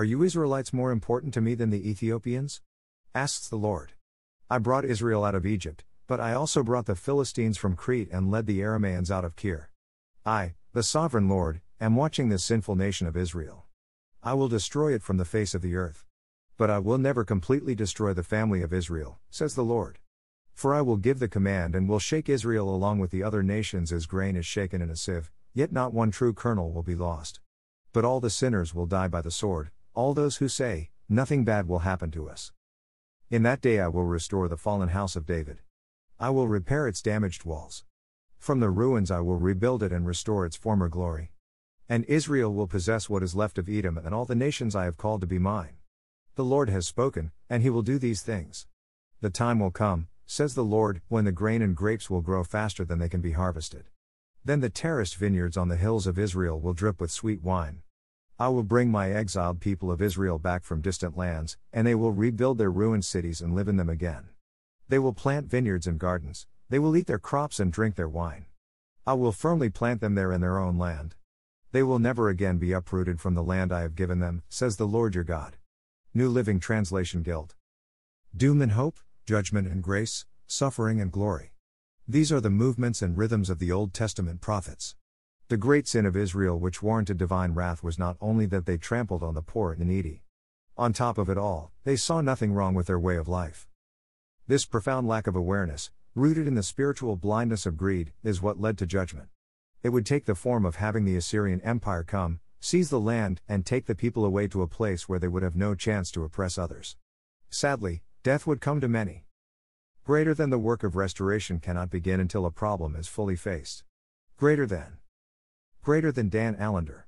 Are you Israelites more important to me than the Ethiopians? asks the Lord. I brought Israel out of Egypt, but I also brought the Philistines from Crete and led the Aramaeans out of Kir. I, the sovereign Lord, am watching this sinful nation of Israel. I will destroy it from the face of the earth. But I will never completely destroy the family of Israel, says the Lord. For I will give the command and will shake Israel along with the other nations as grain is shaken in a sieve, yet not one true kernel will be lost. But all the sinners will die by the sword, all those who say, Nothing bad will happen to us. In that day I will restore the fallen house of David. I will repair its damaged walls. From the ruins I will rebuild it and restore its former glory. And Israel will possess what is left of Edom and all the nations I have called to be mine. The Lord has spoken, and he will do these things. The time will come, says the Lord, when the grain and grapes will grow faster than they can be harvested. Then the terraced vineyards on the hills of Israel will drip with sweet wine. I will bring my exiled people of Israel back from distant lands, and they will rebuild their ruined cities and live in them again. They will plant vineyards and gardens, they will eat their crops and drink their wine. I will firmly plant them there in their own land. They will never again be uprooted from the land I have given them, says the Lord your God. New Living Translation Guild. Doom and hope, judgment and grace, suffering and glory. These are the movements and rhythms of the Old Testament prophets. The great sin of Israel, which warranted divine wrath, was not only that they trampled on the poor and needy. On top of it all, they saw nothing wrong with their way of life. This profound lack of awareness, rooted in the spiritual blindness of greed, is what led to judgment. It would take the form of having the Assyrian Empire come, seize the land, and take the people away to a place where they would have no chance to oppress others. Sadly, death would come to many. Greater than the work of restoration cannot begin until a problem is fully faced. Greater than. Greater than Dan Allender.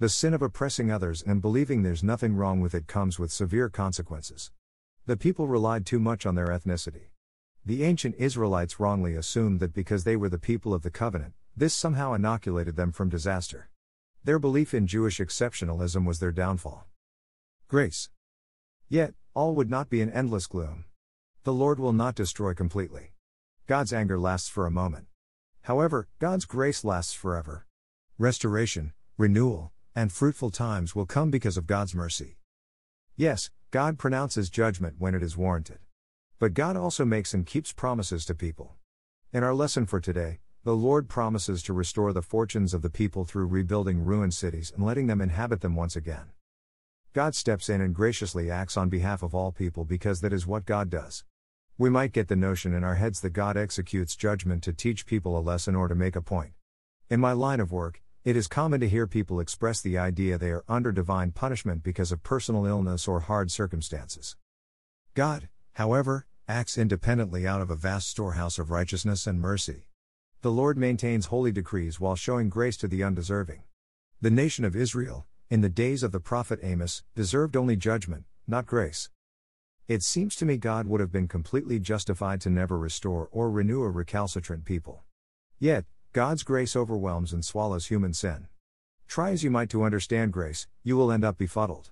The sin of oppressing others and believing there's nothing wrong with it comes with severe consequences. The people relied too much on their ethnicity. The ancient Israelites wrongly assumed that because they were the people of the covenant, this somehow inoculated them from disaster. Their belief in Jewish exceptionalism was their downfall. Grace. Yet, all would not be in endless gloom. The Lord will not destroy completely. God's anger lasts for a moment. However, God's grace lasts forever. Restoration, renewal, and fruitful times will come because of God's mercy. Yes, God pronounces judgment when it is warranted. But God also makes and keeps promises to people. In our lesson for today, the Lord promises to restore the fortunes of the people through rebuilding ruined cities and letting them inhabit them once again. God steps in and graciously acts on behalf of all people because that is what God does. We might get the notion in our heads that God executes judgment to teach people a lesson or to make a point. In my line of work, it is common to hear people express the idea they are under divine punishment because of personal illness or hard circumstances. God, however, acts independently out of a vast storehouse of righteousness and mercy. The Lord maintains holy decrees while showing grace to the undeserving. The nation of Israel, in the days of the prophet Amos, deserved only judgment, not grace. It seems to me God would have been completely justified to never restore or renew a recalcitrant people. Yet, God's grace overwhelms and swallows human sin. Try as you might to understand grace, you will end up befuddled.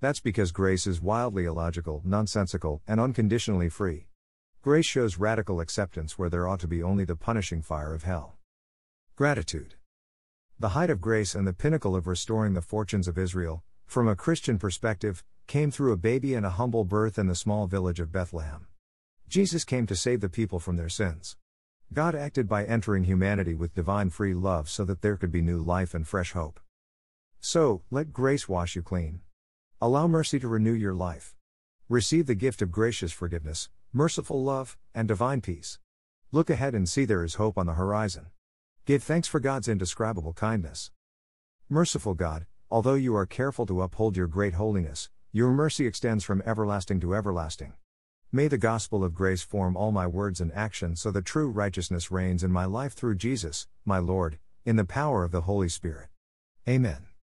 That's because grace is wildly illogical, nonsensical, and unconditionally free. Grace shows radical acceptance where there ought to be only the punishing fire of hell. Gratitude. The height of grace and the pinnacle of restoring the fortunes of Israel, from a Christian perspective, came through a baby and a humble birth in the small village of Bethlehem. Jesus came to save the people from their sins. God acted by entering humanity with divine free love so that there could be new life and fresh hope. So, let grace wash you clean. Allow mercy to renew your life. Receive the gift of gracious forgiveness, merciful love, and divine peace. Look ahead and see there is hope on the horizon. Give thanks for God's indescribable kindness. Merciful God, although you are careful to uphold your great holiness, your mercy extends from everlasting to everlasting. May the gospel of grace form all my words and actions so that true righteousness reigns in my life through Jesus, my Lord, in the power of the Holy Spirit. Amen.